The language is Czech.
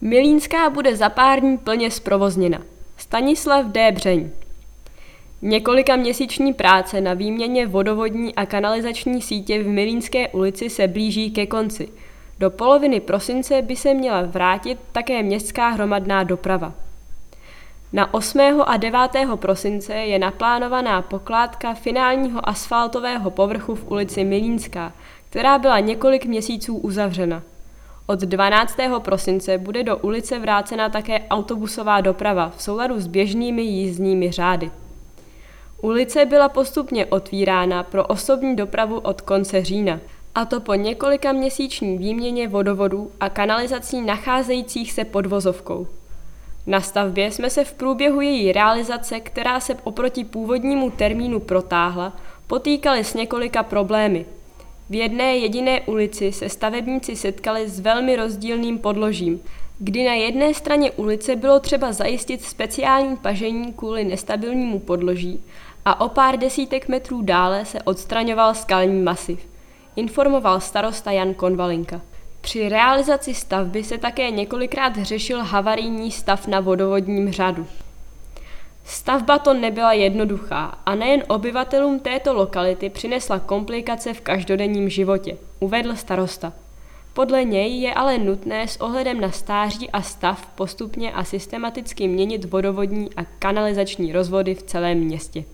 Milínská bude za pár dní plně zprovozněna. Stanislav D. Břeň Několika měsíční práce na výměně vodovodní a kanalizační sítě v Milínské ulici se blíží ke konci. Do poloviny prosince by se měla vrátit také městská hromadná doprava. Na 8. a 9. prosince je naplánovaná pokládka finálního asfaltového povrchu v ulici Milínská, která byla několik měsíců uzavřena. Od 12. prosince bude do ulice vrácena také autobusová doprava v souladu s běžnými jízdními řády. Ulice byla postupně otvírána pro osobní dopravu od konce října, a to po několika měsíční výměně vodovodů a kanalizací nacházejících se pod vozovkou. Na stavbě jsme se v průběhu její realizace, která se oproti původnímu termínu protáhla, potýkali s několika problémy. V jedné jediné ulici se stavebníci setkali s velmi rozdílným podložím, kdy na jedné straně ulice bylo třeba zajistit speciální pažení kvůli nestabilnímu podloží a o pár desítek metrů dále se odstraňoval skalní masiv, informoval starosta Jan Konvalinka. Při realizaci stavby se také několikrát řešil havarijní stav na vodovodním řadu. Stavba to nebyla jednoduchá a nejen obyvatelům této lokality přinesla komplikace v každodenním životě, uvedl starosta. Podle něj je ale nutné s ohledem na stáří a stav postupně a systematicky měnit vodovodní a kanalizační rozvody v celém městě.